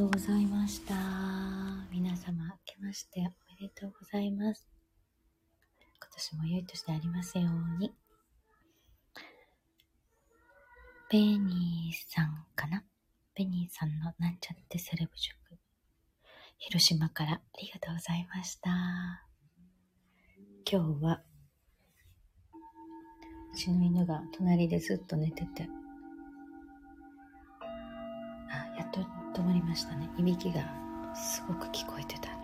とうございました。皆様、明けましておめでとうございます。今年も良い年でありますように。ベニーさんかな？ベニーさんのなんちゃってセレブ塾。広島からありがとうございました。今日は、うちの犬が隣でずっと寝てて、止まりましたね。いびきがすごく聞こえてたん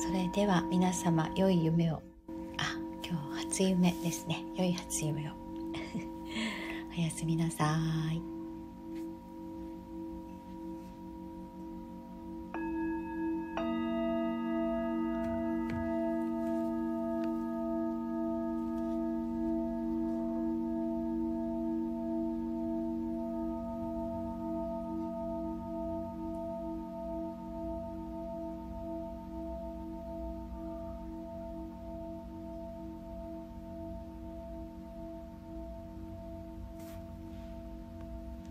それでは皆様良い夢を。あ、今日初夢ですね。良い初夢を。おやすみなさい。